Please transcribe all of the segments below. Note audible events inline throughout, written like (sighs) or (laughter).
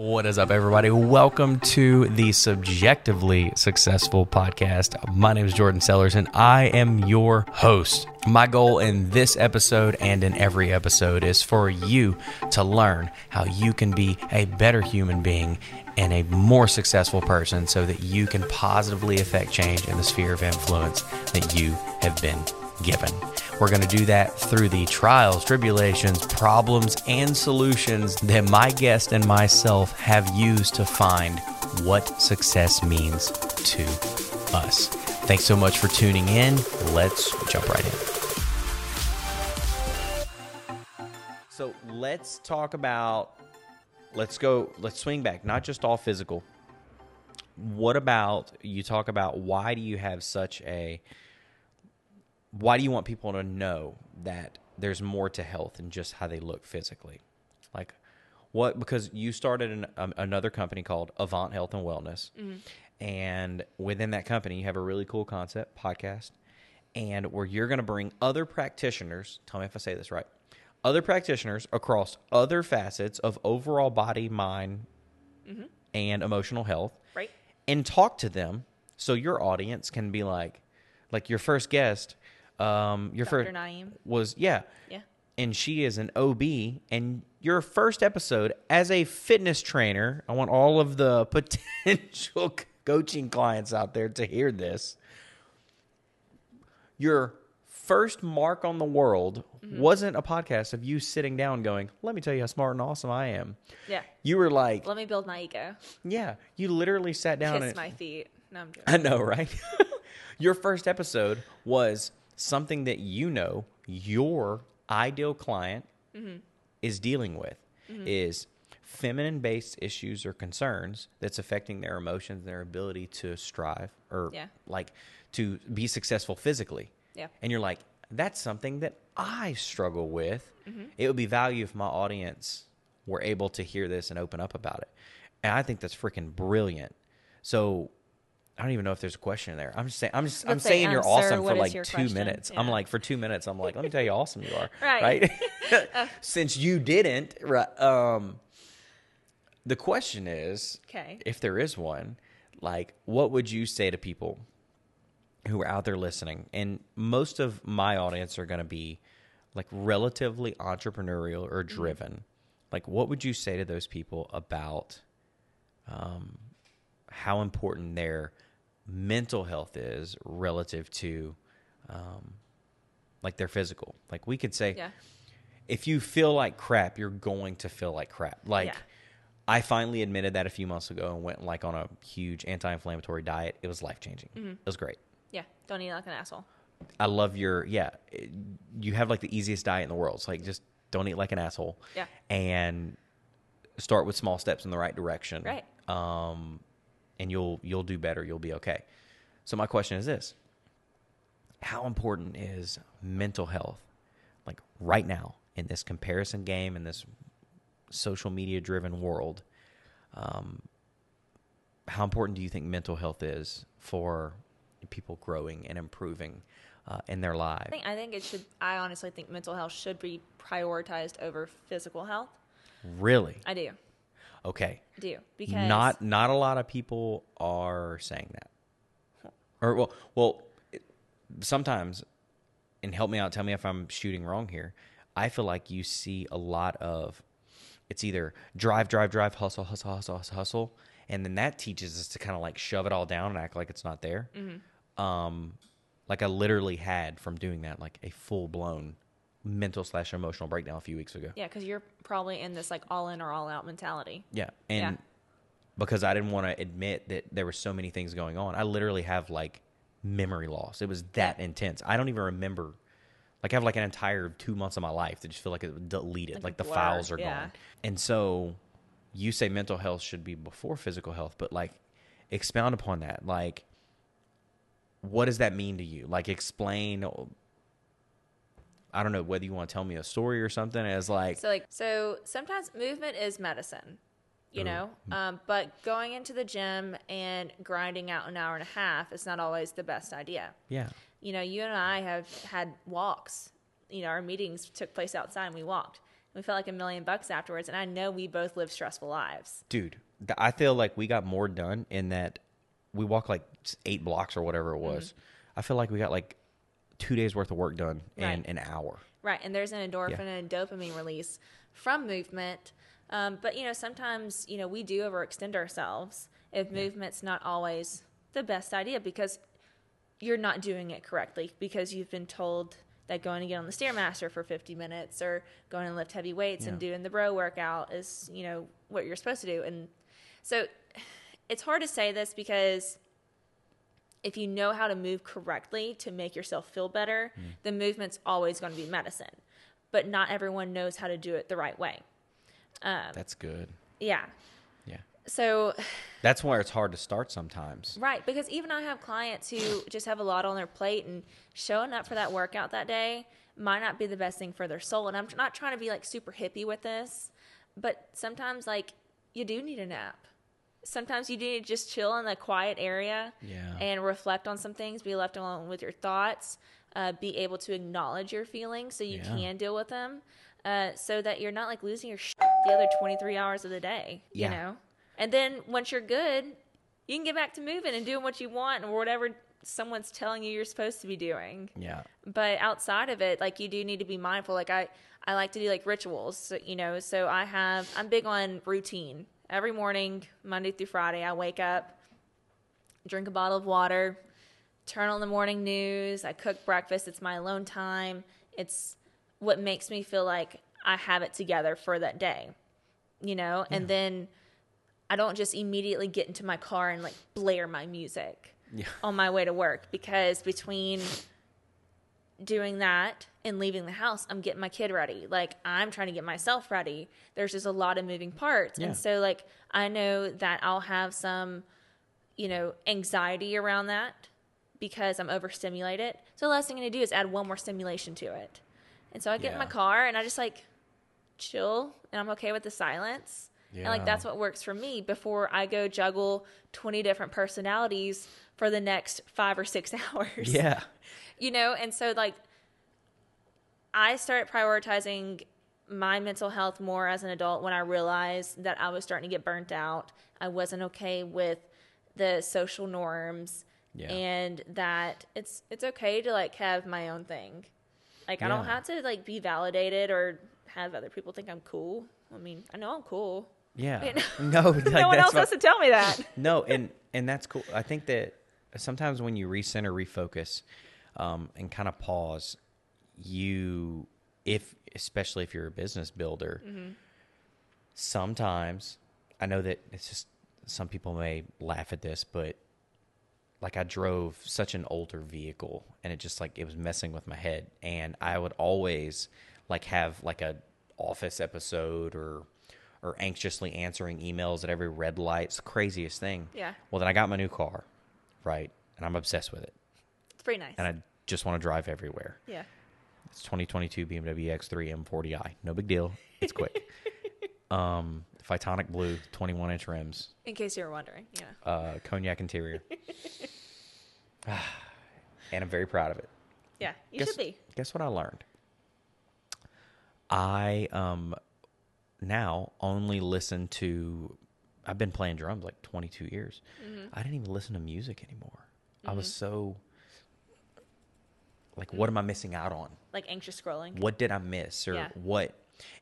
What is up, everybody? Welcome to the Subjectively Successful podcast. My name is Jordan Sellers, and I am your host. My goal in this episode and in every episode is for you to learn how you can be a better human being and a more successful person so that you can positively affect change in the sphere of influence that you have been given. We're going to do that through the trials, tribulations, problems, and solutions that my guest and myself have used to find what success means to us. Thanks so much for tuning in. Let's jump right in. So let's talk about, let's go, let's swing back, not just all physical. What about you talk about why do you have such a why do you want people to know that there's more to health than just how they look physically? Like, what? Because you started an, um, another company called Avant Health and Wellness, and within that company, you have a really cool concept podcast, and where you're going to bring other practitioners. Tell me if I say this right. Other practitioners across other facets of overall body, mind, and emotional health, Right. and talk to them so your audience can be like, like your first guest, um, your Dr. first Naeem. was yeah, Yeah. and she is an OB, and your first episode as a fitness trainer. I want all of the (laughs) potential coaching clients out there to hear this. Your first mark on the world Mm-hmm. wasn't a podcast of you sitting down going, "Let me tell you how smart and awesome I am." Yeah. You were like, Let me build my ego. "Yeah." You literally sat down and my feet. No, I'm joking. I know, right? (laughs) your first episode was something that you know your ideal client Mm-hmm. is dealing with is feminine based issues or concerns that's affecting their emotions, their ability to strive or Yeah. like to be successful physically. Yeah. And you're like, that's something that I struggle with. Mm-hmm. It would be value if my audience were able to hear this and open up about it. And I think that's freaking brilliant. So I don't even know if there's a question there. I'm just saying I'm just I'm say, saying you're um, sir, awesome for like two question? minutes. I'm like for two minutes, I'm like, let me tell you how awesome you are. (laughs) Right. Right. (laughs) (laughs) Since you didn't, right um the question is Okay. if there is one, like what would you say to people who are out there listening? And most of my audience are going to be like relatively entrepreneurial or driven. Like, what would you say to those people about um, how important their mental health is relative to um, like their physical? Like, we could say, Yeah. if you feel like crap, you're going to feel like crap. Like Yeah. I finally admitted that a few months ago and went like on a huge anti-inflammatory diet. It was life-changing. Mm-hmm. It was great. Yeah. Don't eat like an asshole. I love your yeah. it- you have like the easiest diet in the world. It's like just don't eat like an asshole. Yeah. And start with small steps in the right direction. Right. Um, and you'll you'll do better. You'll be okay. So my question is this: How important is mental health, like right now in this comparison game in this social media driven world? Um, how important do you think mental health is for people growing and improving uh, in their lives? I think I think it should. I honestly think mental health should be prioritized over physical health. Really? I do. Okay. Do because Not not a lot of people are saying that. Or well, well, it- sometimes, and help me out. Tell me if I'm shooting wrong here. I feel like you see a lot of it's either drive, drive, drive, hustle, hustle, hustle, hustle, hustle, and then that teaches us to kind of like shove it all down and act like it's not there. Um, like I literally had from doing that like a full blown mental slash emotional breakdown a few weeks ago. yeah, because you're probably in this like all in or all out mentality. Yeah, and Yeah. because I didn't want to admit that there were so many things going on, I literally have like memory loss. It was that intense. I don't even remember. Like I have like an entire two months of my life that just feel like it deleted. Like Like, the blur, files are yeah. gone. And so, you say mental health should be before physical health, but like expound upon that. Like, what does that mean to you? Like, explain. I don't know whether you want to tell me a story or something. As like, So like so sometimes movement is medicine, you know. Um, but going into the gym and grinding out an hour and a half is not always the best idea. yeah, You know, you and I have had walks. You know, our meetings took place outside and we walked. We felt like a million bucks afterwards, and I know we both live stressful lives. dude th- i feel like we got more done in that we walked like eight blocks or whatever it was i feel like we got like two days worth of work done in Right. an hour. Right, and there's an endorphin and dopamine release from movement. Um, but you know, sometimes you know we do overextend ourselves if movement's not always the best idea because you're not doing it correctly because you've been told that going to get on the stairmaster for 50 minutes or going and lift heavy weights and doing the bro workout is you know what you're supposed to do. And so (sighs) it's hard to say this because if you know how to move correctly to make yourself feel better, Mm. the movement's always going to be medicine. But not everyone knows how to do it the right way. that's good Yeah. yeah So, (sighs) that's where it's hard to start sometimes right, because even I have clients who just have a lot on their plate and showing up for that workout that day might not be the best thing for their soul. And I'm not trying to be like super hippie with this, but sometimes like you do need a nap. Sometimes you need to just chill in a quiet area Yeah. and reflect on some things, be left alone with your thoughts, uh, be able to acknowledge your feelings so you Yeah. can deal with them, uh, so that you're not like losing your the other 23 hours of the day, you know? And then once you're good, you can get back to moving and doing what you want or whatever someone's telling you you're supposed to be doing yeah but outside of it like you do need to be mindful like i i like to do like rituals you know so i have i'm big on routine every morning monday through friday i wake up drink a bottle of water turn on the morning news i cook breakfast it's my alone time it's what makes me feel like i have it together for that day you know and then i don't just immediately get into my car and like blare my music Yeah. on my way to work because between doing that and leaving the house, I'm getting my kid ready. Like I'm trying to get myself ready. There's just a lot of moving parts. Yeah. And so like I know that I'll have some, you know, anxiety around that because I'm overstimulated. So the last thing I'm gonna do is add one more stimulation to it. And so I get in my car and I just like chill and I'm okay with the silence. And like that's what works for me before I go juggle 20 different personalities for the next 5 or 6 (laughs) hours yeah you know? And so like i started prioritizing my mental health more as an adult when i realized that i was starting to get burnt out. I wasn't okay with the social norms Yeah. and that it's it's okay to like have my own thing. Like i don't have to like be validated or have other people think i'm cool. I mean i know i'm cool. Yeah. (laughs) You (laughs) no like, (laughs) no one else what- has to tell me that. No and and that's cool. I think that sometimes when you recenter refocus um, and kind of pause you if especially if you're a business builder sometimes i know that it's just some people may laugh at this but like i drove such an older vehicle and it just like it was messing with my head. And i would always like have like a office episode or or anxiously answering emails at every red light. It's the craziest thing. Yeah. well then i got my new car right? And i'm obsessed with it it's pretty nice and i just want to drive everywhere yeah it's 2022 BMW X3 M40i. No big deal. It's quick. (laughs) um, Phytonic blue, 21 inch rims, in case you were wondering yeah uh, cognac interior, (laughs) (sighs) and I'm very proud of it. yeah you guess, should be Guess what I learned? I um now only listen to. I've been playing drums like 22 years. Mm-hmm. I didn't even listen to music anymore. I was so like, what am I missing out on? like anxious scrolling what did I miss or Yeah. what?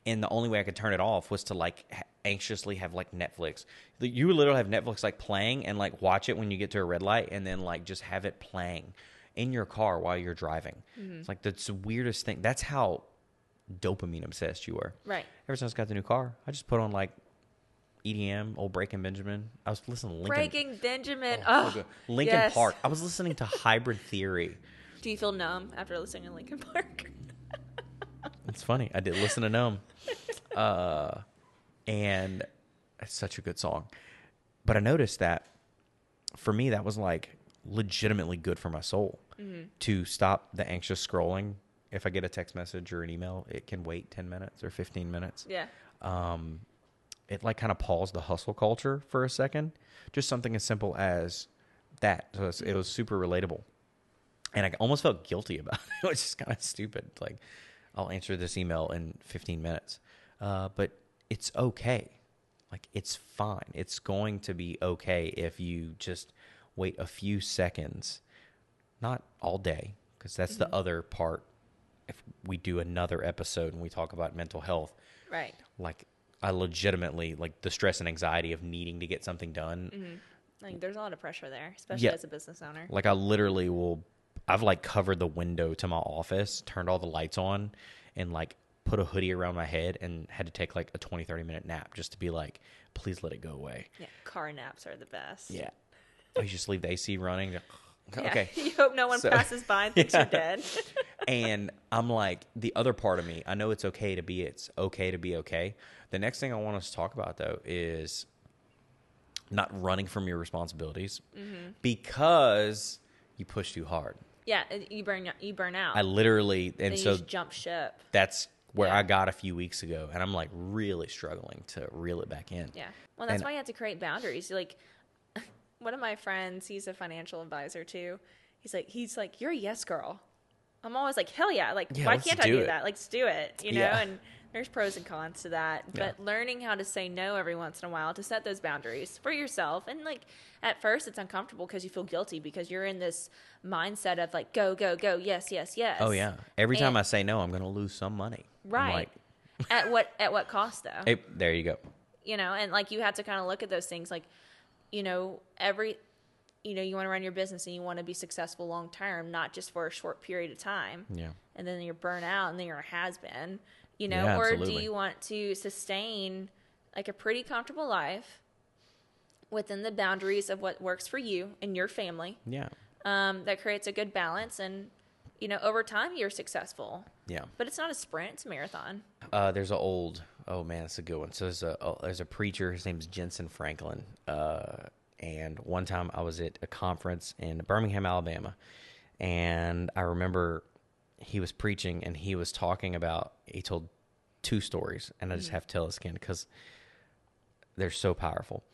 And the only way I could turn it off was to like anxiously have like Netflix. You literally have Netflix like playing and like watch it when you get to a red light and then like just have it playing in your car while you're driving. Mm-hmm. It's like that's the weirdest thing. That's how dopamine obsessed you were. right Ever since I got the new car, I just put on like EDM, old Breaking Benjamin. I was listening to Linkin. Breaking Benjamin. Oh, Oh. Linkin yes. Park. I was listening to Hybrid Theory. (laughs) Do you feel numb after listening to Linkin Park? It's funny. I did listen to numb, (laughs) Uh, and it's such a good song. But I noticed that for me, that was like legitimately good for my soul to stop the anxious scrolling. If I get a text message or an email, it can wait 10 minutes or 15 minutes. yeah. Um, it like kind of paused the hustle culture for a second. Just something as simple as that. So it was super relatable. And I almost felt guilty about (laughs) it, which just kind of stupid. Like, I'll answer this email in 15 minutes. uh, but it's okay. Like it's fine. It's going to be okay if you just wait a few seconds, not all day, because that's the other part. If we do another episode and we talk about mental health, Right. like I legitimately like the stress and anxiety of needing to get something done. Like there's a lot of pressure there, especially Yeah. as a business owner. Like I literally will I've like covered the window to my office, turned all the lights on and like put a hoodie around my head and had to take like a 20 30 minute nap just to be like please let it go away. Yeah, car naps are the best. Yeah. I just leave the AC running. Yeah. Okay. (laughs) you hope no one So- passes by and thinks (laughs) Yeah. you're dead. (laughs) and I'm like, the other part of me, I know it's okay to be, it's okay to be okay. The next thing I want us to talk about though is not running from your responsibilities Mm-hmm. because you push too hard. Yeah, you burn you burn out. I literally, and you so just jump ship. that's where Yeah. I got a few weeks ago, and I'm like really struggling to reel it back in. Yeah. Well, that's And- why you have to create boundaries. Like (laughs) one of my friends, he's a financial advisor too. He's like, he's like, you're a yes girl. I'm always like, hell yeah! Like, Yeah, why can't I do do it. that? Like, let's do it. You know, Yeah. and there's pros and cons to that. Yeah. But learning how to say no every once in a while to set those boundaries for yourself, and like at first it's uncomfortable because you feel guilty because you're in this mindset of like, go, go, go, yes, yes, yes. Oh yeah. Every time I say no, I'm going to lose some money. I'm right. like, at what at what cost though? hey, there you go. you know and like you have to kind of look at those things like you know every you know you want to run your business and you want to be successful long term not just for a short period of time Yeah. and then you're burnt out and then you're a has been you know Yeah, or absolutely. do you want to sustain like a pretty comfortable life within the boundaries of what works for you and your family Yeah. um, that creates a good balance and you know over time you're successful Yeah. but it's not a sprint it's a marathon Uh, there's an old. Oh man, it's a good one. So there's a oh, there's a preacher. His name's Jentezen Franklin. Uh, and one time I was at a conference in Birmingham, Alabama, and I remember he was preaching and he was talking about. He told two stories, and I just have to tell this again because they're so powerful.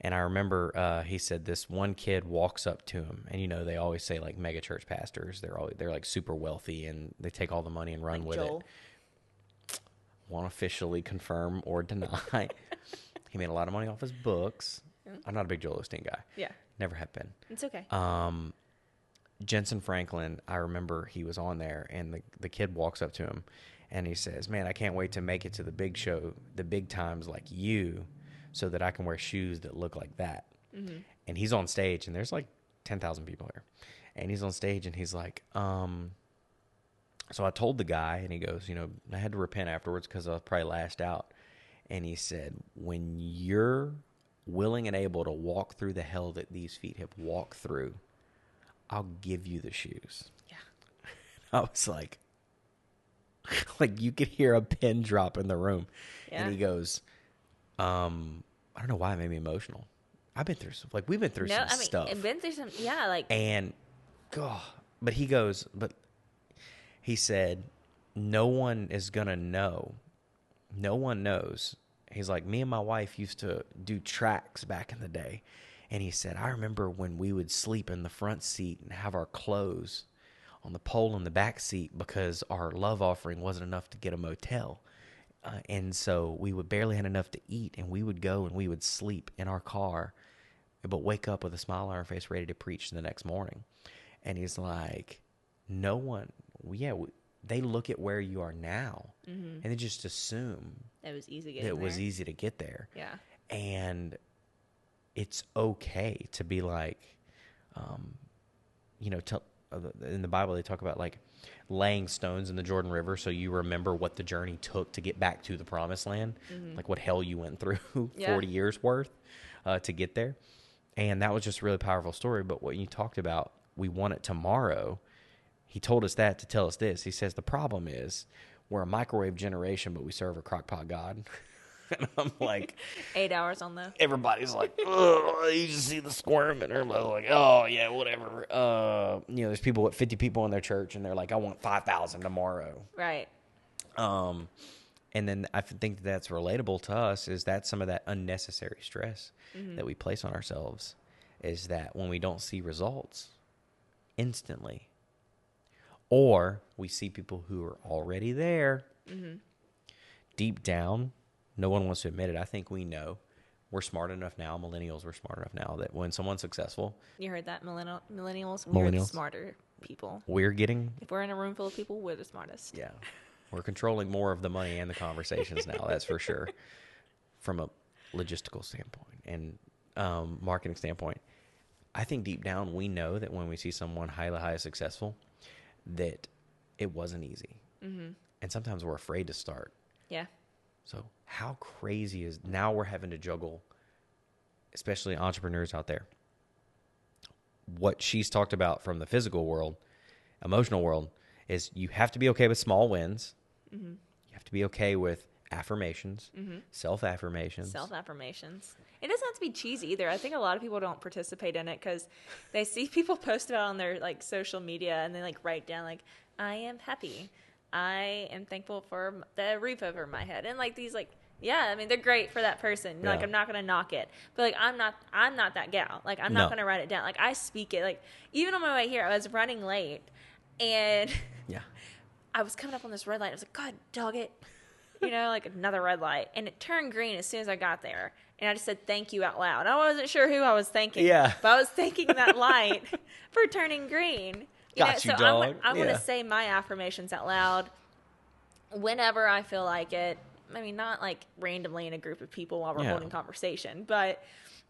And I remember uh, he said this one kid walks up to him, and you know they always say like mega church pastors, they're always they're like super wealthy and they take all the money and run like with Joel. it won't officially confirm or deny. (laughs) he made a lot of money off his books. I'm not a big Joel Osteen guy. yeah Never have been. it's okay Um, Jentezen Franklin, I remember he was on there, and the the kid walks up to him, and he says, "Man, I can't wait to make it to the big show, the big times like you, so that I can wear shoes that look like that." And he's on stage, and there's like ten thousand people here, and he's on stage, and he's like, um. So I told the guy, and he goes, you know, I had to repent afterwards because I was probably lashed out. And he said, when you're willing and able to walk through the hell that these feet have walked through, I'll give you the shoes. yeah (laughs) I was like, (laughs) like you could hear a pin drop in the room. Yeah. And he goes, um, I don't know why it made me emotional. I've been through some, like we've been through no, some I mean, stuff. I've been through some, yeah, like And God, but he goes, but he said, no one is gonna know. No one knows. He's like, me and my wife used to do tracks back in the day. And he said, I remember when we would sleep in the front seat and have our clothes on the pole in the back seat because our love offering wasn't enough to get a motel. Uh, and so we would barely had enough to eat, and we would go and we would sleep in our car, but wake up with a smile on our face, ready to preach the next morning. And he's like, no one, yeah, we, they look at where you are now, and they just assume it was easy that getting it was easy to get there. Yeah, and it's okay to be like um you know tell, uh, in the bible they talk about like laying stones in the jordan river so you remember what the journey took to get back to the promised land like what hell you went through (laughs) Yeah. 40 years worth uh, to get there. And that was just a really powerful story but what you talked about we want it tomorrow he told us that to tell us this he says the problem is we're a microwave generation but we serve a crockpot god (laughs) and i'm like (laughs) eight hours on the. everybody's like, you just see the squirm, and everybody's like, oh yeah, whatever. Uh, you know, there's people with 50 people in their church, and they're like, I want 5,000 tomorrow. Right. Um, and then I think that's relatable to us is that some of that unnecessary stress that we place on ourselves is that when we don't see results instantly, or we see people who are already there deep down, no one wants to admit it. I think we know. We're smart enough now, millennials, we're smart enough now that when someone's successful, You heard that, millennial, millennials? We're the Millennials. smarter people. we're getting, If we're in a room full of people, we're the smartest. yeah, we're controlling more of the money and the conversations now, that's for sure, (laughs) from a logistical standpoint and um, marketing standpoint. I think deep down, we know that when we see someone highly, highly successful, that it wasn't easy. Mm-hmm. And sometimes we're afraid to start. Yeah. So how crazy is now we're having to juggle, especially entrepreneurs out there. What she's talked about from the physical world, emotional world, is you have to be okay with small wins. Mm-hmm. You have to be okay with affirmations, mm-hmm. self affirmations. Self affirmations. It doesn't have to be cheesy either. I think a lot of people don't participate in it because they (laughs) see people post about it on their like social media and they like write down like I am happy, I am thankful for the roof over my head, and like these like yeah, I mean they're great for that person. Like I'm not gonna knock it, but like I'm not I'm not that gal. Like I'm No. not gonna write it down. Like I speak it. Like even on my way here, I was running late and. Yeah. (laughs) I was coming up on this red light. I was like, God, dog it. You know, like another red light. And it turned green as soon as I got there. And I just said thank you out loud. I wasn't sure who I was thanking. Yeah. But I was thanking that (laughs) light for turning green. Got you, so dog. I'm, I'm to say my affirmations out loud whenever I feel like it. I mean, not like randomly in a group of people while we're Yeah. holding conversation, but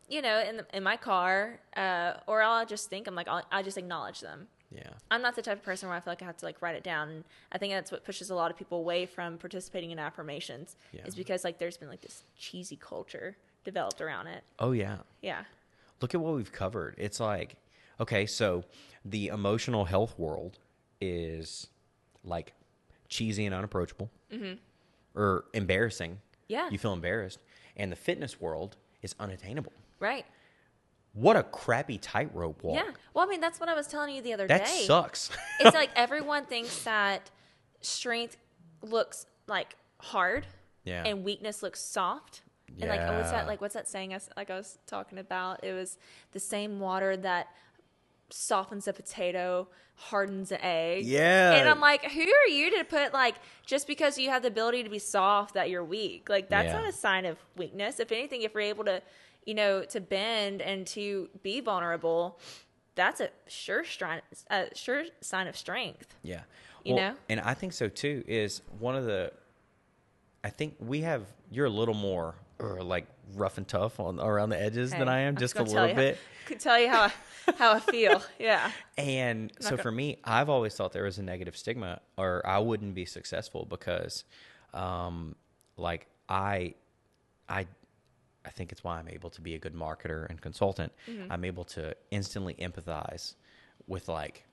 you know, in the, in my car, uh, or I'll just think I'm like I'll, I'll just acknowledge them. Yeah. I'm not the type of person where I feel like I have to like write it down. And I think that's what pushes a lot of people away from participating in affirmations Yeah. is because like there's been like this cheesy culture developed around it. Oh, yeah. Yeah. look at what we've covered. It's like, okay, so the emotional health world is like cheesy and unapproachable mm-hmm. or embarrassing. Yeah. You feel embarrassed. And the fitness world is unattainable. Right. What a crappy tightrope walk. Yeah. Well, I mean, that's what I was telling you the other That day. That sucks. it's (laughs) like everyone thinks that strength looks like hard Yeah. and weakness looks soft. Yeah. And like, oh, what's that? Like, what's that saying? I, like I was talking about, it was the same water that softens a potato hardens an egg. Yeah. And I'm like, who are you to put like just because you have the ability to be soft that you're weak? Like that's Yeah. not a sign of weakness. If anything, if you're able to, you know, to bend and to be vulnerable, that's a sure sign, a sure sign of strength. Yeah. You know? And I think so too is one of the I think we have you're a little more or like rough and tough on around the edges than I am, just a little bit. (laughs) Could tell you how I, how I feel. (laughs) Yeah. And so gonna- for me, I've always thought there was a negative stigma, or I wouldn't be successful because, um, like I, I, I think it's why I'm able to be a good marketer and consultant. I'm able to instantly empathize with like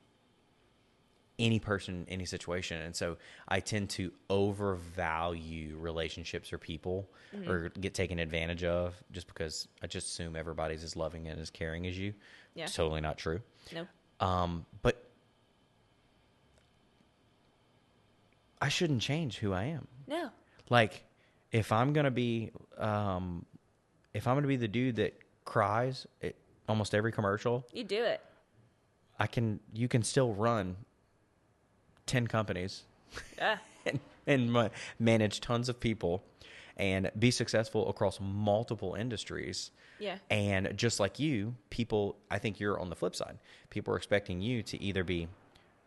any person, any situation, and so I tend to overvalue relationships or people, or get taken advantage of just because I just assume everybody's as loving and as caring as you. Yeah. It's totally not true. No. Um, but I shouldn't change who I am. No. Like, if I'm gonna be, um, if I'm gonna be the dude that cries at almost every commercial, You do it. I can. You can still run ten companies Yeah. (laughs) and, and manage tons of people and be successful across multiple industries. Yeah. And just like you, people, I think you're on the flip side. People are expecting you to either be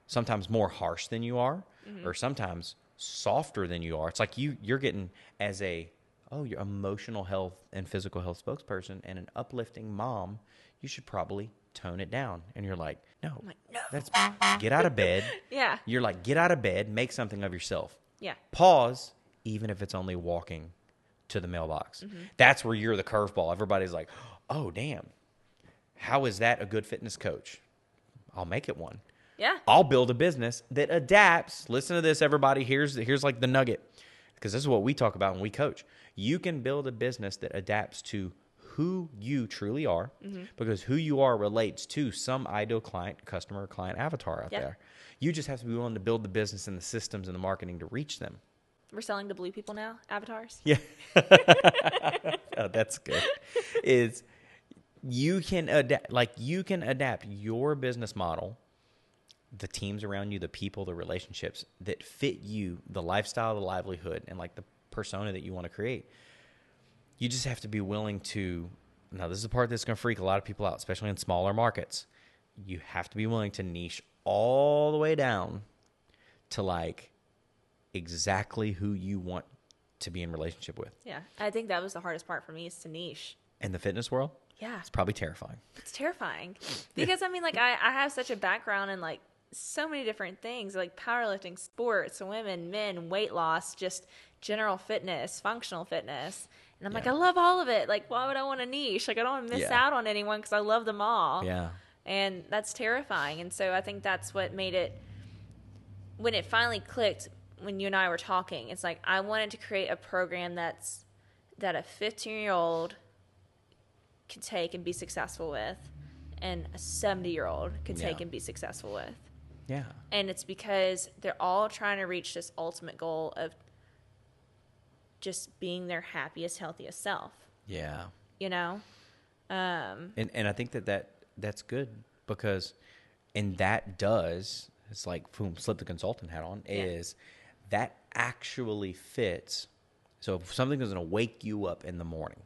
sometimes more harsh than you are mm-hmm. or sometimes softer than you are. It's like you you're getting as a oh, you're emotional health and physical health spokesperson and an uplifting mom, you should probably tone it down. And you're like, no, like, no. that's (laughs) get out of bed. (laughs) Yeah. You're like, get out of bed, make something of yourself. Yeah. Pause, even if it's only walking to the mailbox. Mm-hmm. That's where you're the curveball. Everybody's like, oh, damn. How is that a good fitness coach? I'll make it one. Yeah. I'll build a business that adapts. Listen to this, everybody. Here's here's like the nugget, because this is what we talk about when we coach. You can build a business that adapts to who you truly are, Mm-hmm. because who you are relates to some ideal client, customer, client avatar out Yeah. there. You just have to be willing to build the business and the systems and the marketing to reach them. We're selling to blue people now, avatars. Yeah. (laughs) oh, that's good. Is you can adapt like you can adapt your business model, the teams around you, the people, the relationships that fit you, the lifestyle, the livelihood, and like the persona that you want to create. You just have to be willing to. Now, this is the part that's going to freak a lot of people out, especially in smaller markets. You have to be willing to niche all the way down to like exactly who you want to be in relationship with. Yeah. I think that was the hardest part for me is to niche. In the fitness world, Yeah. it's probably terrifying. It's terrifying because I mean, like, I, I have such a background in like so many different things like powerlifting, sports, women, men, weight loss, just general fitness, functional fitness. And I'm like, I love all of it. Like, why would I want a niche? Like, I don't want to miss Yeah. out on anyone because I love them all. Yeah. And that's terrifying. And so I think that's what made it, when it finally clicked, when you and I were talking, it's like, I wanted to create a program that's, that a 15 year old could take and be successful with, and a 70 year old could take Yeah. and be successful with. Yeah. And it's because they're all trying to reach this ultimate goal of just being their happiest, healthiest self, Yeah. you know? Um, And and I think that, that that's good because and that does it's like boom, slip the consultant hat on Yeah. is that actually fits. So if something is going to wake you up in the morning.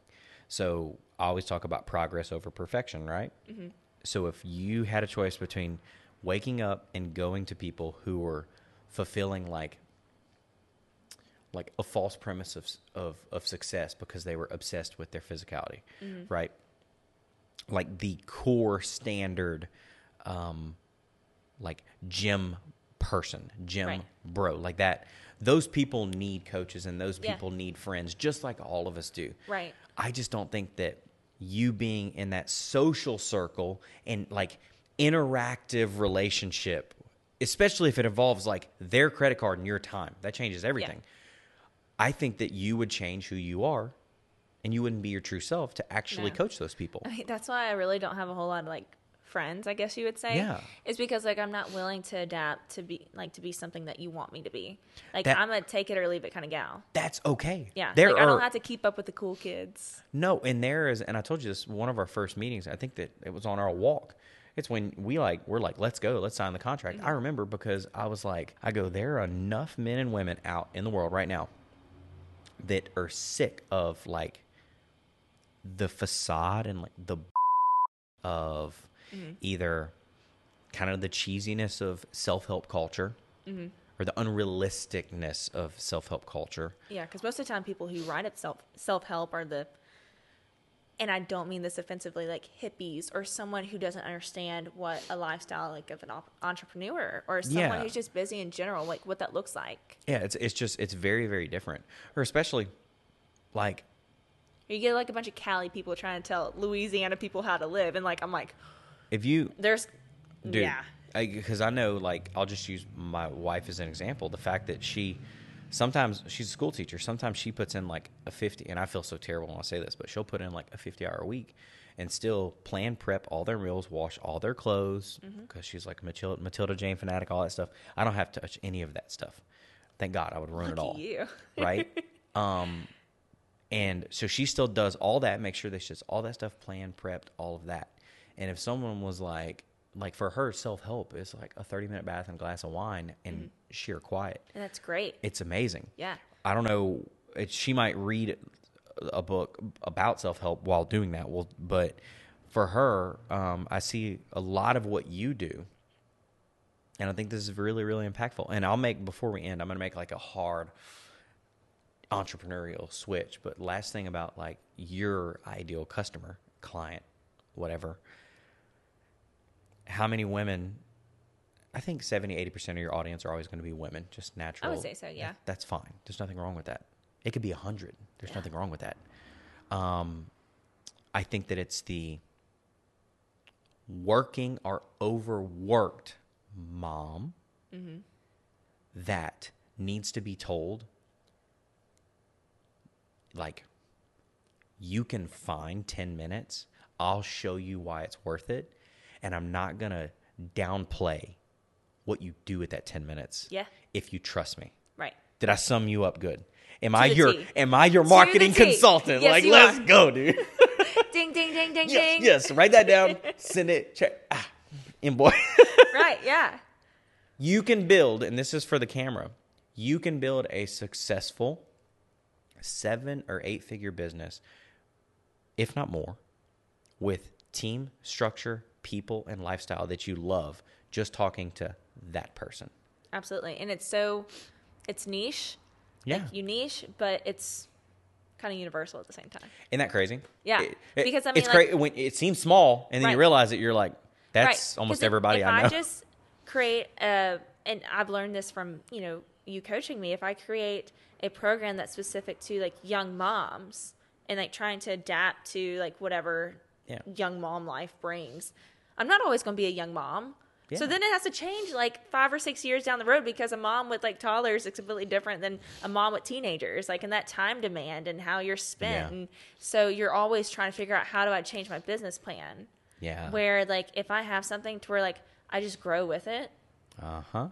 So I always talk about progress over perfection, right? Mm-hmm. So if you had a choice between waking up and going to people who were fulfilling like like a false premise of of of success because they were obsessed with their physicality, right? Like the core standard, um, like gym person, gym Right. bro, like that. Those people need coaches and those Yeah. people need friends, just like all of us do. Right. I just don't think that you being in that social circle and like interactive relationship, especially if it involves like their credit card and your time, that changes everything. I think that you would change who you are and you wouldn't be your true self to actually No. coach those people. I mean, that's why I really don't have a whole lot of like friends, I guess you would say. Yeah. Is because like I'm not willing to adapt to be like to be something that you want me to be. Like That- I'm a take it or leave it kind of gal. That's okay. Yeah. There like are I don't have to keep up with the cool kids. No, and there is, and I told you this one of our first meetings. I think that it was on our walk. It's when we like we're like, let's go, let's sign the contract. I mm-hmm. remember because I was like, I go, there are enough men and women out in the world right now that are sick of like the facade and like the (laughs) of mm-hmm. either kind of the cheesiness of self help culture mm-hmm. or the unrealisticness of self help culture. Yeah, because most of the time people who write up self self help are the and I don't mean this offensively, like hippies or someone who doesn't understand what a lifestyle like of an op- entrepreneur or someone Yeah. who's just busy in general, like what that looks like. Yeah, it's it's just it's very very different. Or especially like You get like a bunch of Cali people trying to tell Louisiana people how to live, and like I'm like, if you there's, dude, yeah, because I, know like I'll just use my wife as an example. The fact that she sometimes she's a school teacher. Sometimes she puts in like a fifty, and I feel so terrible when I say this, but she'll put in like a fifty hour a week and still plan prep all their meals, wash all their clothes Mm-hmm. because she's like Matilda, Matilda Jane fanatic, all that stuff. I don't have to touch any of that stuff. Thank God, I would ruin it Lucky all. you. (laughs) right? Um, and so she still does all that, make sure that she's all that stuff planned, prepped, all of that. And if someone was like, like for her, self help is like a 30 minute bath and a glass of wine and sheer quiet. and that's great. It's amazing. Yeah, I don't know. It, she might read a book about self help while doing that. Well, but for her, um, I see a lot of what you do, and I think this is really, really impactful. And I'll make before we end, I'm going to make like a hard entrepreneurial switch. But last thing about like your ideal customer, client, whatever. How many women? I think 70, 80% of your audience are always going to be women, just natural. I would say so, yeah. That- that's fine. There's nothing wrong with that. It could be 100. There's nothing wrong with that. Um, I think that it's the working or overworked mom that needs to be told like you can find 10 minutes i'll show you why it's worth it and i'm not going to downplay what you do with that 10 minutes Yeah. if you trust me right. did i sum you up good am i your T. am i your To marketing consultant Yes, like let's are. go dude (laughs) ding, ding, ding, ding, yes, ding. yes write that down (laughs) send it check ah, invoice (laughs) Right. Yeah. you can build and this is for the camera you can build a successful seven or eight figure business, if not more, with team structure, people, and lifestyle that you love just talking to that person. Absolutely. And it's so it's niche. Yeah. Like you niche, but it's kind of universal at the same time. Isn't that crazy? Yeah, It- it- because, I mean, it's like- crazy when it seems small, and then you realize that you're like, that's Right. almost 'Cause if- everybody if I know. just create a, and I've learned this from you know you coaching me. If I create a program that's specific to like young moms and like trying to adapt to like whatever Yeah. young mom life brings, I'm not always going to be a young mom. So then it has to change like five or six years down the road because a mom with like toddlers is completely different than a mom with teenagers, like in that time demand and how you're spent. Yeah. And so you're always trying to figure out how do I change my business plan yeah. where like if I have something to where like I just grow with it Uh huh.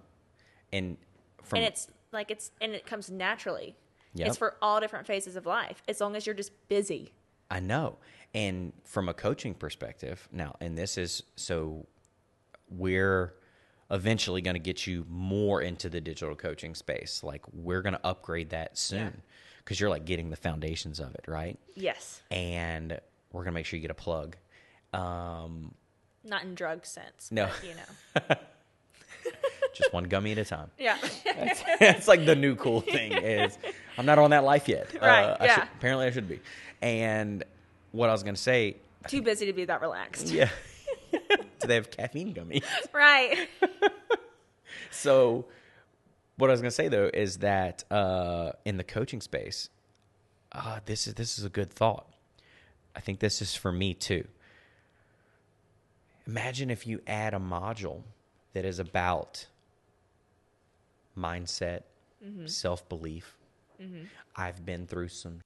And from and it's like it's and it comes naturally. Yep. It's for all different phases of life as long as you're just busy. I know. And from a coaching perspective, now, and this is so we're eventually going to get you more into the digital coaching space. Like, we're going to upgrade that soon because you're like getting the foundations of it, right? Yes. And we're going to make sure you get a plug. Um, Not in drug sense. No. But, you know. (laughs) just one gummy at a time. Yeah. (laughs) It's like the new cool thing is I'm not on that life yet. Uh, Right, I yeah. should, apparently, I should be. And what I was going to say, Too busy to be that relaxed. yeah. (laughs) Do they have caffeine gummies? Right. (laughs) So, what I was going to say though is that uh, in the coaching space, uh, this is this is a good thought. I think this is for me too. Imagine if you add a module that is about mindset, self belief. I've been through some.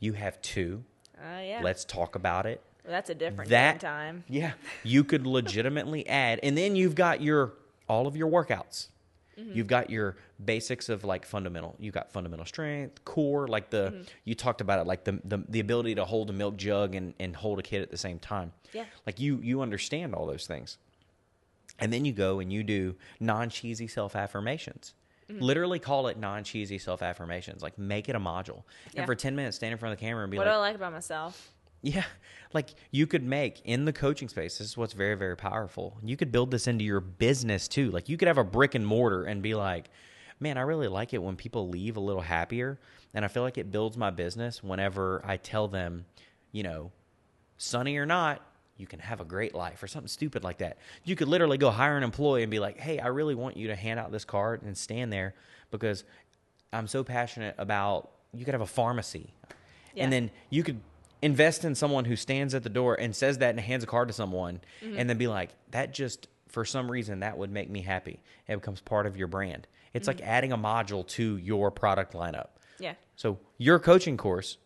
You have two. Oh yeah. Let's talk about it. That's a different that time. Yeah, you could legitimately (laughs) add, and then you've got your all of your workouts. Mm-hmm. You've got your basics of like fundamental. You've got fundamental strength, core, like the mm-hmm. you talked about it, like the the, the ability to hold a milk jug and, and hold a kid at the same time. Yeah. like you you understand all those things, and then you go and you do non cheesy self affirmations. Mm-hmm. Literally call it non cheesy self affirmations. Like make it a module, Yeah. and for ten minutes stand in front of the camera and be What like, What do I like about myself? yeah. Like you could make in the coaching space, this is what's very, very powerful. You could build this into your business too. Like you could have a brick and mortar and be like, man, I really like it when people leave a little happier. And I feel like it builds my business whenever I tell them, you know, sunny or not, you can have a great life or something stupid like that. You could literally go hire an employee and be like, hey, I really want you to hand out this card and stand there because I'm so passionate about, you could have a pharmacy. Yeah. And then you could invest in someone who stands at the door and says that and hands a card to someone mm-hmm. and then be like, that just, for some reason, that would make me happy. It becomes part of your brand. It's like mm-hmm. adding a module to your product lineup. Yeah. So your coaching course,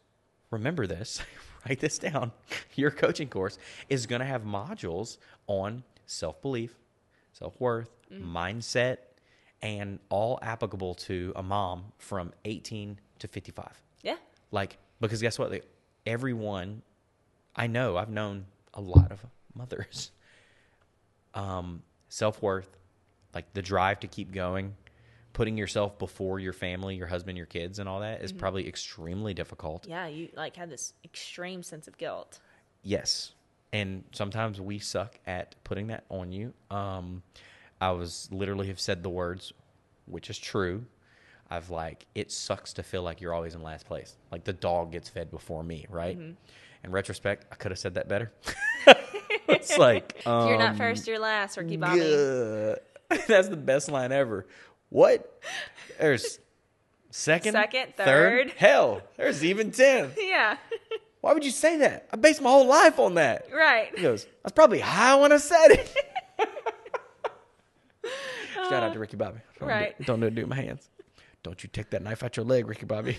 remember this, (laughs) (laughs) write this down. Your coaching course is going to have modules on self belief, self worth, mindset, and all applicable to a mom from 18 to 55. Yeah. Like, because guess what? They, everyone, I know, I've known a lot of mothers. (laughs) Um, self worth, like the drive to keep going, putting yourself before your family, your husband, your kids, and all that is probably extremely difficult. Yeah. You like had this extreme sense of guilt. Yes. And sometimes we suck at putting that on you. Um, I was literally have said the words, which is true. I've like, it sucks to feel like you're always in last place. Like the dog gets fed before me, right? In retrospect, I could have said that better. (laughs) it's like, if you're not um, first, you're last, Ricky Bobby. Ugh. (laughs) That's the best line ever. What? There's second, Second, third. Hell, there's even 10. (laughs) Yeah. Why would you say that? I based my whole life on that. right. He goes, I was probably high when I said it. (laughs) Shout out to Ricky Bobby. Don't Right. Do, don't do it do it with my hands. Don't you take that knife out your leg, Ricky Bobby.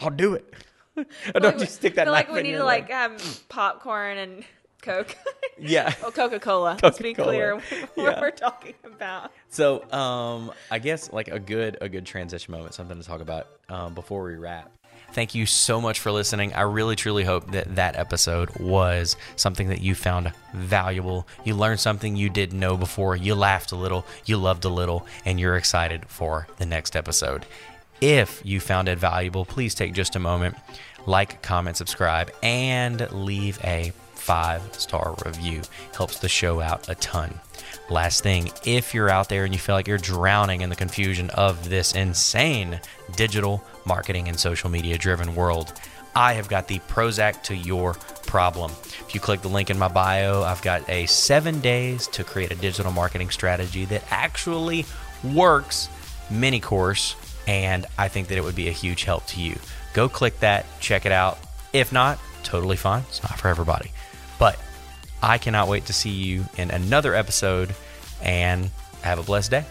I'll do it. (laughs) Or don't Like, you stick that feel knife like we need to leg. like have popcorn and Coke. (laughs) Yeah. oh, Coca Cola. Let's be clear (laughs) what Yeah. we're talking about. So, um, I guess like a good a good transition moment, something to talk about um, before we wrap. Thank you so much for listening. I really truly hope that that episode was something that you found valuable. You learned something you didn't know before. You laughed a little, you loved a little, and you're excited for the next episode. If you found it valuable, please take just a moment, like, comment, subscribe, and leave a five star review. Helps the show out a ton. Last thing, if you're out there and you feel like you're drowning in the confusion of this insane digital marketing and social media driven world, I have got the Prozac to your problem. If you click the link in my bio, I've got a seven days to create a digital marketing strategy that actually works mini course and I think that it would be a huge help to you. Go click that, check it out. If not, totally fine. It's not for everybody. But I cannot wait to see you in another episode and have a blessed day.